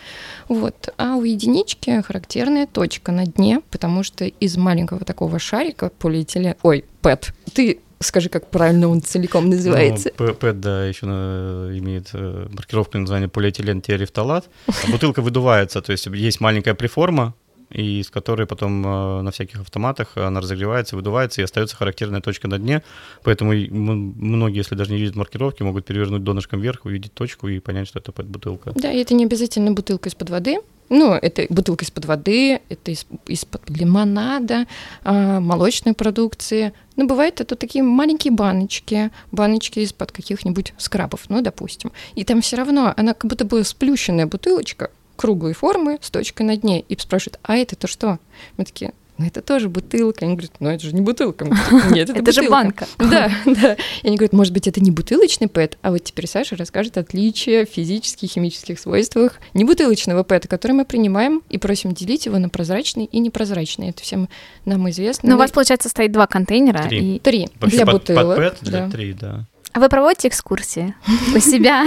Вот. А у единички характерная точка на дне, потому что из маленького такого шарика полиэтилен... Ой, ПЭТ. Ты скажи, как правильно он целиком называется. Ну, ПЭТ, да, еще на- имеет э, маркировку названия полиэтилен теорефталат. А бутылка выдувается, то есть есть маленькая приформа, и с которой потом э, на всяких автоматах она разогревается, выдувается, и остается характерная точка на дне. Поэтому многие, если даже не видят маркировки, могут перевернуть донышком вверх, увидеть точку и понять, что это ПЭТ-бутылка. Да, и это не обязательно бутылка из-под воды. Ну, это бутылка из-под воды, это из- из-под лимонада, а, молочной продукции. Ну, бывает это такие маленькие баночки, баночки из-под каких-нибудь скрабов, ну, допустим. И там все равно она как будто бы сплющенная бутылочка круглой формы с точкой на дне. И спрашивают, а это-то что? Мы такие, ну, это тоже бутылка. Они говорят, ну, это же не бутылка. Мы такие, Нет, это Это же бутылка». банка. Да, да. И они говорят, может быть, это не бутылочный ПЭТ, а вот теперь Саша расскажет отличия в физических, химических свойствах небутылочного ПЭТа, который мы принимаем и просим делить его на прозрачный и непрозрачный. Это всем нам известно. Ну, у Мы- вас, получается, стоит два контейнера. Три. и- три Вообще для под, бутылок. под ПЭТ для да. три, да. А вы проводите экскурсии у себя?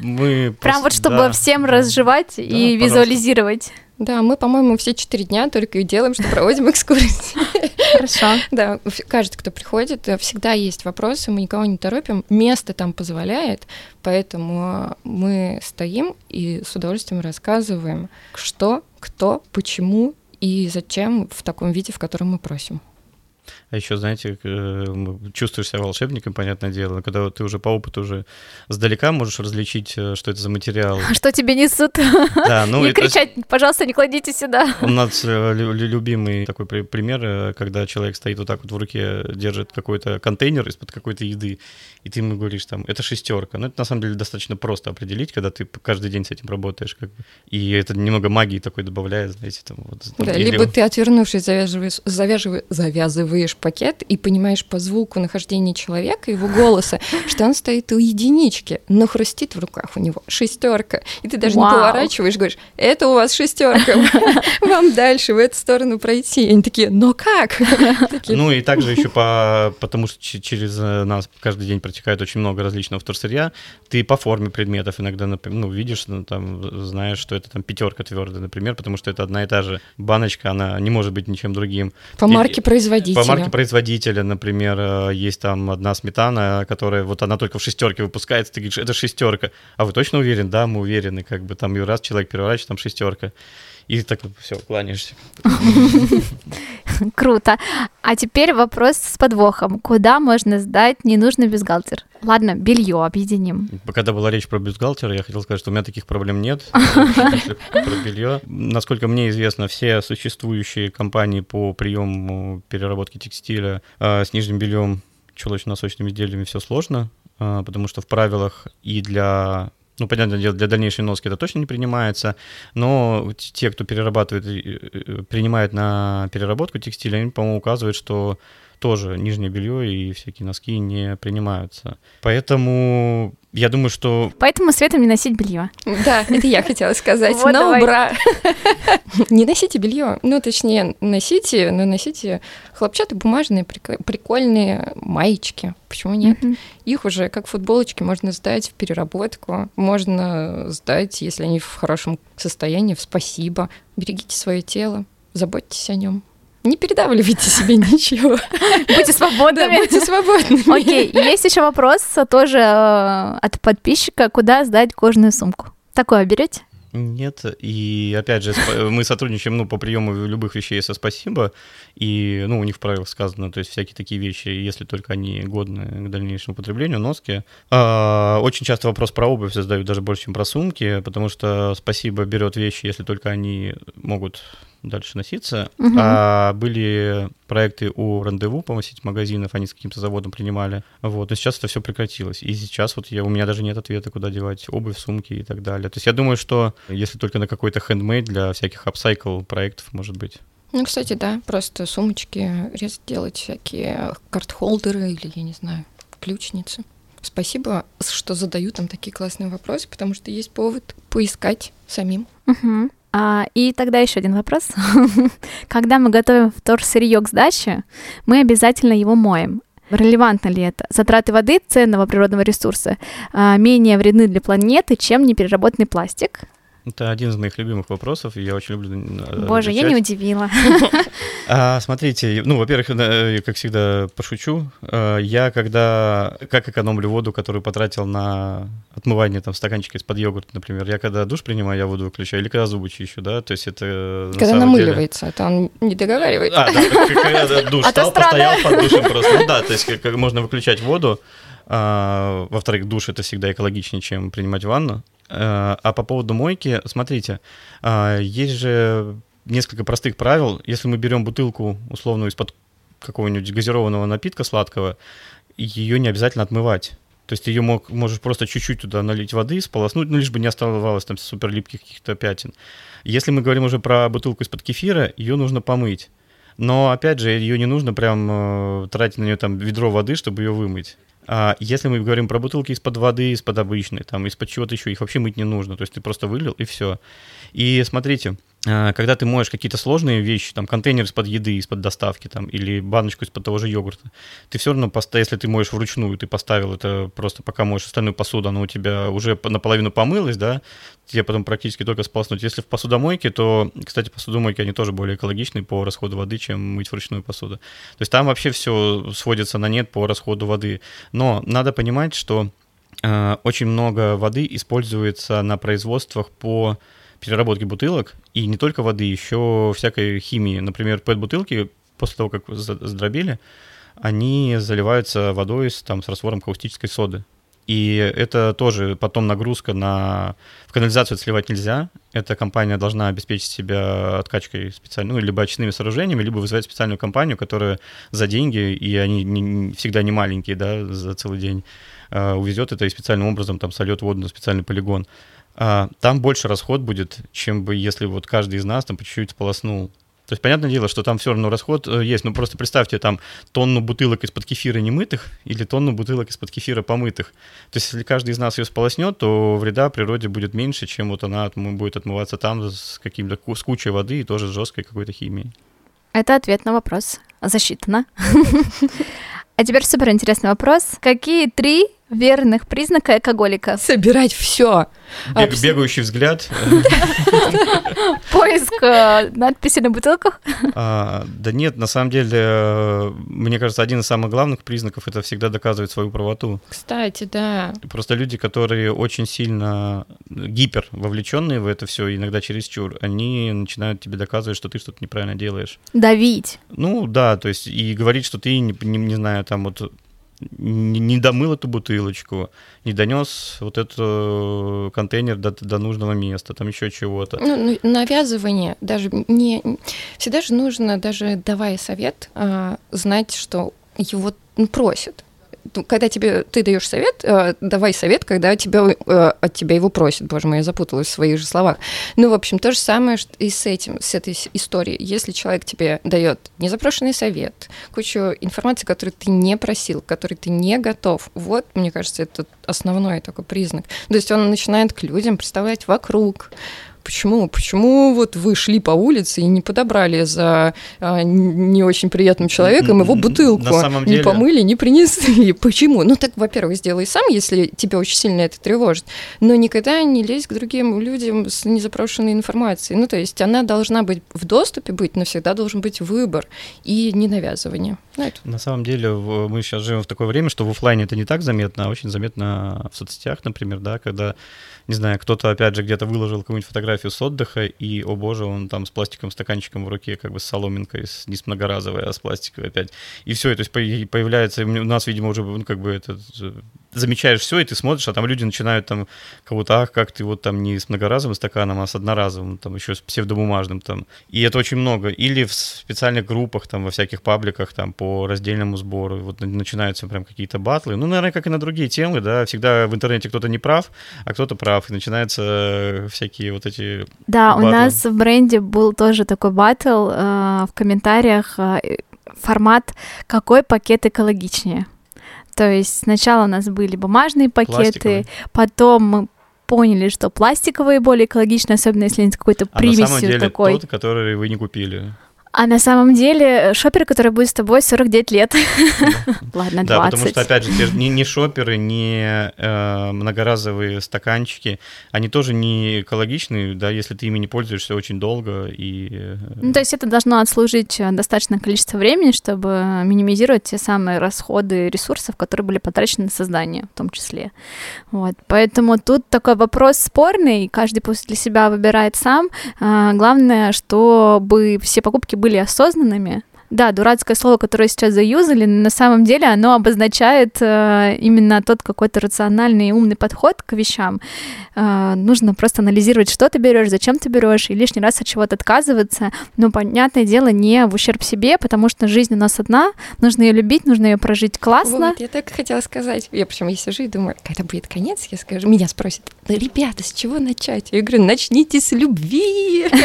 Мы Прям вот чтобы всем разжевать и визуализировать. Да, мы, по-моему, все четыре дня только и делаем, что проводим экскурсии. Хорошо. Да, каждый, кто приходит, э, всегда есть вопросы, мы никого не торопим, место там позволяет, поэтому э, мы стоим и с удовольствием рассказываем, что, кто, почему и зачем в таком виде, в котором мы просим. А еще, знаете, э, чувствуешь себя волшебником, понятное дело, но когда вот ты уже по опыту уже сдалека можешь различить, э, что это за материал. А Что тебе несут? Да, ну Не это кричать, пожалуйста, не кладите сюда. у нас э, лю- лю- любимый такой при- пример, когда человек стоит вот так вот в руке, держит какой-то контейнер из-под какой-то еды, и ты ему говоришь там, это шестерка. Ну, это на самом деле достаточно просто определить, когда ты каждый день с этим работаешь, как бы. И это немного магии такой добавляет, знаете, там вот. Да, или- либо ты, отвернувшись, завязываешь, завязываешь, завязываешь пакет и понимаешь по звуку нахождения человека, его голоса, что он стоит у единички, но хрустит в руках у него шестерка. И ты даже Вау. не поворачиваешь, говоришь, это у вас шестерка, вам дальше в эту сторону пройти. И они такие, но как? Ну и также еще по, потому что че- через э, нас каждый день протекает очень много различного вторсырья, ты по форме предметов иногда например, ну, видишь, ну, там, знаешь, что это там пятерка твердая, например, потому что это одна и та же баночка, она не может быть ничем другим. По марке производителя. По марке производителя, например, э, есть там одна сметана, которая вот она только в шестерке выпускается, ты говоришь, это шестерка. А вы точно уверены? Да, мы уверены, как бы там и раз человек переворачивает, там шестерка. И так все, кланяешься. Круто. А теперь вопрос с подвохом. Куда можно сдать ненужный бюстгальтер? Ладно, белье объединим. Когда была речь про бюстгальтер, я хотел сказать, что у меня таких проблем нет. Про белье. Насколько мне известно, все существующие компании по приему переработки текстиля э, с нижним бельем, чулочно-носочными изделиями все сложно, э, потому что в правилах и для ну, понятное дело, для дальнейшей носки это точно не принимается, но те, кто перерабатывает, э, э, принимает на переработку текстиля, они, по-моему, указывают, что тоже нижнее белье и всякие носки не принимаются. Поэтому Я думаю, что... Поэтому советуем не носить белье. Да, это я хотела сказать. Вот Но, давай. бра, не носите белье. Ну, точнее, носите, но носите хлопчатобумажные прик- прикольные маечки. Почему нет? Их уже, как футболочки, можно сдать в переработку. Можно сдать, если они в хорошем состоянии, в спасибо. Берегите свое тело, заботьтесь о нем. Не передавливайте себе ничего. Будьте Да, свободными. будьте свободны. Окей, есть еще вопрос тоже э, от подписчика, куда сдать кожаную сумку. Такое берете? Нет, и опять же, мы сотрудничаем ну, по приему любых вещей со спасибо, и ну, у них в правилах сказано, то есть всякие такие вещи, если только они годны к дальнейшему употреблению, носки. А, очень часто вопрос про обувь задают даже больше, чем про сумки, потому что спасибо берет вещи, если только они могут дальше носиться. Мгм. А были проекты у Рандеву, по-моему, сеть магазинов, они с каким-то заводом принимали. Вот, но сейчас это все прекратилось. И сейчас вот я, у меня даже нет ответа, куда девать обувь, сумки и так далее. То есть я думаю, что если только на какой-то хендмейд для всяких апсайкл проектов, может быть. Ну, кстати, да, просто сумочки резать делать всякие карт-холдеры или, я не знаю, ключницы. Спасибо, что задают там такие классные вопросы, потому что есть повод поискать самим. Мгм. А, и тогда еще один вопрос. Когда мы готовим вторсырье к сдаче, мы обязательно его моем. Релевантно ли это? Затраты воды, ценного природного ресурса, а, менее вредны для планеты, чем непереработанный пластик. Это один из моих любимых вопросов, и я очень люблю э, Боже, я отвечать. не удивила. А, смотрите, ну, во-первых, я, как всегда, пошучу. Э, Я когда, как экономлю воду, которую потратил на отмывание там стаканчика из-под йогурта, например, я когда душ принимаю, я воду выключаю, или когда зубы чищу, да, то есть это э, на Когда самом деле- намыливается, это он не договаривается. А, да, когда душ А стал, постоял под душем просто. Ну да, то есть как, как можно выключать воду. А, во-вторых, душ это всегда экологичнее, чем принимать ванну. А, а по поводу мойки, смотрите, а, есть же несколько простых правил. Если мы берем бутылку условно из-под какого-нибудь газированного напитка сладкого, ее не обязательно отмывать. То есть ты ее мог, можешь просто чуть-чуть туда налить воды, сполоснуть, ну лишь бы не оставалось там супер липких каких-то пятен. Если мы говорим уже про бутылку из-под кефира, ее нужно помыть. Но опять же, ее не нужно прям э, тратить на нее там ведро воды, чтобы ее вымыть. А если мы говорим про бутылки из-под воды, из-под обычной, там, из-под чего-то еще, их вообще мыть не нужно. То есть ты просто вылил и все. И смотрите, когда ты моешь какие-то сложные вещи, там, контейнер из-под еды, из-под доставки, там, или баночку из-под того же йогурта, ты все равно, если ты моешь вручную, ты поставил это просто пока моешь остальную посуду, она у тебя уже по- наполовину помылась, да, тебе потом практически только сполоснуть. Если в посудомойке, то, кстати, посудомойки, они тоже более экологичны по расходу воды, чем мыть вручную посуду. То есть там вообще все сводится на нет по расходу воды. Но надо понимать, что э, очень много воды используется на производствах по переработке бутылок, и не только воды, еще всякой химии. Например, пэт-бутылки после того, как за- сдробили, они заливаются водой с, там, с раствором каустической соды. И это тоже потом нагрузка на... В канализацию это сливать нельзя. Эта компания должна обеспечить себя откачкой специально, ну, либо очистными сооружениями, либо вызывать специальную компанию, которая за деньги, и они не- всегда не маленькие, да, за целый день, э, увезет это и специальным образом там сольет воду на специальный полигон. А, Там больше расход будет, чем бы если вот каждый из нас там по чуть-чуть сполоснул. То есть, понятное дело, что там все равно расход э, есть. Ну, просто представьте там тонну бутылок из-под кефира немытых или тонну бутылок из-под кефира помытых. То есть, если каждый из нас ее сполоснет, то вреда природе будет меньше, чем вот она отмы- будет отмываться там с каким-то с кучей воды и тоже с жесткой какой-то химией. Это ответ на вопрос. Засчитано. А теперь супер интересный вопрос. Какие три верных признака алкоголика? Собирать все. Бег- Абс- бегающий взгляд. Поиск э, надписи на бутылках? А, Да нет, на самом деле, э, мне кажется, один из самых главных признаков это всегда доказывать свою правоту. Кстати, да. Просто люди, которые очень сильно гипер вовлеченные в это все, иногда чересчур, они начинают тебе доказывать, что ты что-то неправильно делаешь. Давить. Ну да, то есть и говорить, что ты, не, не, не знаю, там вот не, домыл эту бутылочку, не донес вот этот э, контейнер до, до нужного места, там еще чего-то. Ну, ну, навязывание даже не всегда же нужно даже давая совет а, знать, что его ну, просят. Ну, когда тебе ты даешь совет, э, давай совет, когда тебя, э, от тебя его просят. Боже мой, я запуталась в своих же словах. Ну, в общем, то же самое и с этим, с этой историей. Если человек тебе дает незапрошенный совет, кучу информации, которую ты не просил, которой ты не готов, вот, мне кажется, это основной такой признак. То есть он начинает к людям представлять вокруг, Почему? Почему вот вы шли по улице и не подобрали за а, не очень приятным человеком его бутылку? На самом деле... Не помыли, не принесли. Почему? Ну так, во-первых, сделай сам, если тебя очень сильно это тревожит, но никогда не лезь к другим людям с незапрошенной информацией. Ну то есть она должна быть в доступе быть, но всегда должен быть выбор и не навязывание. Ну, это. На самом деле мы сейчас живем в такое время, что в офлайне это не так заметно, а очень заметно в соцсетях, например, да, когда не знаю, кто-то, опять же, где-то выложил какую-нибудь фотографию с отдыха, и, о боже, он там с пластиковым стаканчиком в руке, как бы с соломинкой, с, не с многоразовой, а с пластиковой опять. И все, то есть появляется, у нас, видимо, уже, ну, как бы, это замечаешь все, и ты смотришь, а там люди начинают там кого-то, ах, как ты вот там не с многоразовым стаканом, а с одноразовым, там еще с псевдобумажным там. И это очень много. Или в специальных группах, там, во всяких пабликах, там, по раздельному сбору, вот начинаются прям какие-то батлы. Ну, наверное, как и на другие темы, да, всегда в интернете кто-то не прав, а кто-то прав, и начинаются всякие вот эти Да, батлы. у нас в бренде был тоже такой батл э, в комментариях, э, формат «Какой пакет экологичнее?» То есть сначала у нас были бумажные пакеты, потом мы поняли, что пластиковые более экологичны, особенно если они с какой-то примесью а на самом деле такой. тот, который вы не купили. А на самом деле э, шоперы, который будет с тобой 49 лет. Ладно, 20. Да, потому что, опять же, ни, ни шоперы, ни э, многоразовые стаканчики, они тоже не экологичные, да, если ты ими не пользуешься очень долго. И... Э, ну, то есть это должно отслужить э, достаточное количество времени, чтобы минимизировать те самые расходы ресурсов, которые были потрачены на создание в том числе. Вот. Поэтому тут такой вопрос спорный, каждый пусть для себя выбирает сам. А, главное, чтобы все покупки были осознанными, да, дурацкое слово, которое сейчас заюзали, на самом деле оно обозначает э, именно тот какой-то рациональный и умный подход к вещам. Э, нужно просто анализировать, что ты берешь, зачем ты берешь, и лишний раз от чего-то отказываться. Но, понятное дело, не в ущерб себе, потому что жизнь у нас одна, нужно ее любить, нужно ее прожить классно. Вот, я так хотела сказать. Я причем я сижу и думаю, когда будет конец, я скажу, меня спросят, ребята, с чего начать? Я говорю, начните с любви.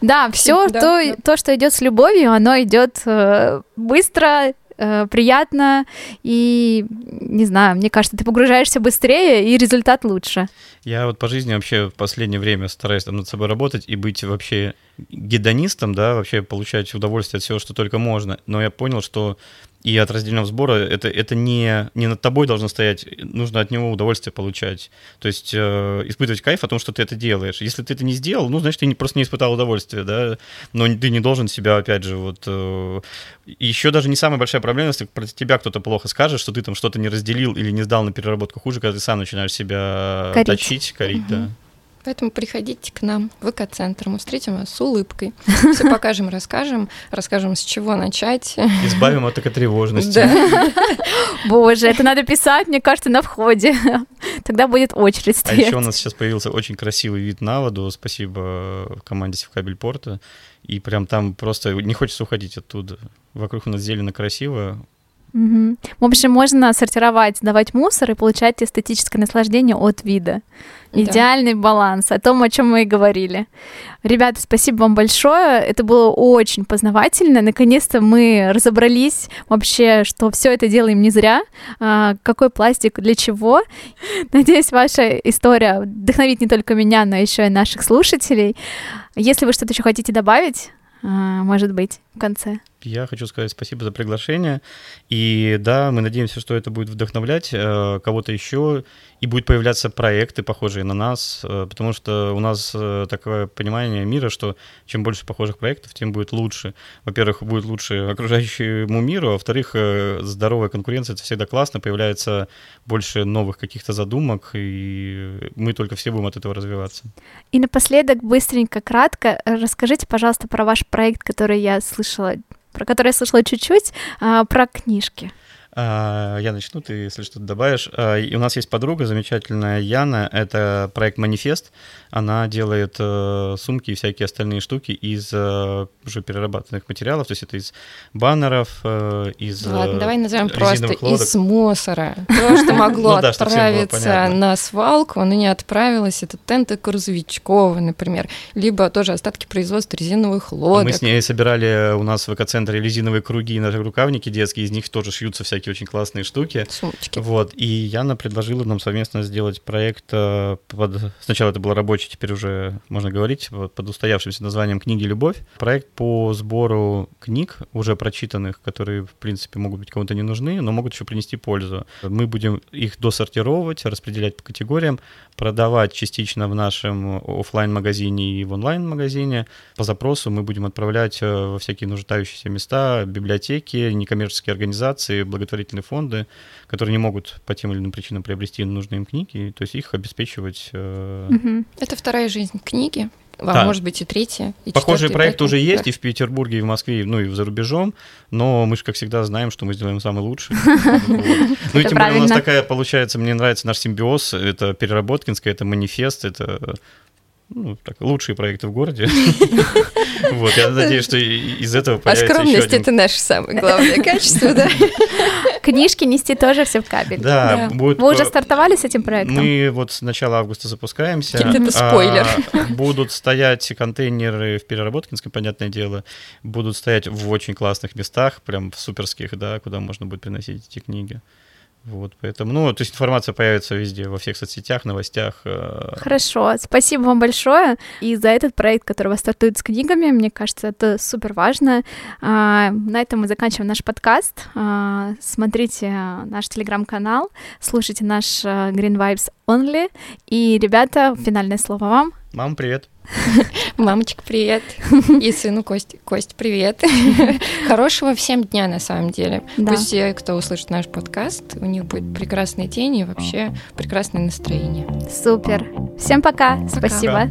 Да, все то, что идет с любовью, оно идет идет э, быстро, э, приятно, и, не знаю, мне кажется, ты погружаешься быстрее, и результат лучше. Я вот по жизни вообще в последнее время стараюсь там над собой работать и быть вообще гедонистом, да, вообще получать удовольствие от всего, что только можно. Но я понял, что и от раздельного сбора это, это не, не над тобой должно стоять, нужно от него удовольствие получать. То есть э, испытывать кайф о том, что ты это делаешь. Если ты это не сделал, ну, значит, ты не, просто не испытал удовольствия, да, но ты не должен себя, опять же, вот... Э, еще даже не самая большая проблема, если про тебя кто-то плохо скажет, что ты там что-то не разделил или не сдал на переработку хуже, когда ты сам начинаешь себя корить. точить, корить, угу. да. Поэтому приходите к нам в ВК-центр, мы встретим вас с улыбкой, все покажем, расскажем, расскажем, с чего начать. Избавим от такой тревожности. Да. Боже, это надо писать, мне кажется, на входе. Тогда будет очередь стоять. А еще у нас сейчас появился очень красивый вид на воду, спасибо команде Севкабель Порта. И прям там просто не хочется уходить оттуда. Вокруг у нас зелено красиво, Угу. В общем, можно сортировать, давать мусор и получать эстетическое наслаждение от вида. Да. Идеальный баланс, о том, о чем мы и говорили. Ребята, спасибо вам большое. Это было очень познавательно. Наконец-то мы разобрались вообще, что все это делаем не зря. А, какой пластик для чего. Надеюсь, ваша история вдохновит не только меня, но еще и наших слушателей. Если вы что-то еще хотите добавить, а, может быть, в конце. Я хочу сказать спасибо за приглашение. И да, мы надеемся, что это будет вдохновлять э, кого-то еще, и будут появляться проекты, похожие на нас, э, потому что у нас э, такое понимание мира, что чем больше похожих проектов, тем будет лучше. Во-первых, будет лучше окружающему миру, а во-вторых, э, здоровая конкуренция — это всегда классно, появляется больше новых каких-то задумок, и мы только все будем от этого развиваться. И напоследок, быстренько, кратко, расскажите, пожалуйста, про ваш проект, который я слышала про который я слышала чуть-чуть, а, про книжки. А, я начну, ты, если что-то добавишь. А, и у нас есть подруга замечательная, Яна, это проект «Манифест». Она делает э, сумки и всякие остальные штуки из э, уже перерабатанных материалов, то есть это из баннеров, э, из Ладно, давай назовем просто лодок. из мусора. То, что могло ну отправиться на свалку, оно не отправилось. Это тенты Курзовичкова, например, либо тоже остатки производства резиновых лодок. Мы с ней собирали у нас в экоцентре резиновые круги на рукавники детские, из них тоже шьются всякие очень классные штуки. Сумочки. Вот, и Яна предложила нам совместно сделать проект под... Сначала это был рабочий, теперь уже можно говорить, под устоявшимся названием «Книги. Любовь». Проект по сбору книг, уже прочитанных, которые, в принципе, могут быть кому-то не нужны, но могут еще принести пользу. Мы будем их досортировать, распределять по категориям, продавать частично в нашем офлайн магазине и в онлайн-магазине. По запросу мы будем отправлять э, во всякие нуждающиеся места, библиотеки, некоммерческие организации, благотворительные фонды, которые не могут по тем или иным причинам приобрести нужные им книги, то есть их обеспечивать. Угу. Это вторая жизнь книги. А да. может быть и третья. И Похожие проекты уже есть да. и в Петербурге, и в Москве, ну и за рубежом, но мы же, как всегда, знаем, что мы сделаем самый лучший. Ну и тем более у нас такая, получается, мне нравится наш симбиоз, это Переработкинская, это манифест, это ну, так, лучшие проекты в городе. Вот, я надеюсь, что из этого появится А скромность — это наше самое главное качество, да? Книжки нести тоже все в кабель. Да. Вы уже стартовали с этим проектом? Мы вот с начала августа запускаемся. Это спойлер. А, будут стоять контейнеры в Переработкинском, понятное дело, будут стоять в очень классных местах, прям в суперских, да, куда можно будет приносить эти книги. Вот, поэтому, ну, то есть информация появится везде, во всех соцсетях, новостях. Э. Хорошо, спасибо вам большое. И за этот проект, который вас стартует с книгами, мне кажется, это супер важно. А, на этом мы заканчиваем наш подкаст. А, смотрите наш телеграм-канал, слушайте наш э, Green Vibes Only. И, ребята, финальное слово вам. Мам, привет. Мамочка, привет. И сыну Кость. Кость, привет. Хорошего всем дня, на самом деле. Да. Пусть все, кто услышит наш подкаст, у них будет прекрасный день и вообще прекрасное настроение. Супер. Всем пока. пока. Спасибо.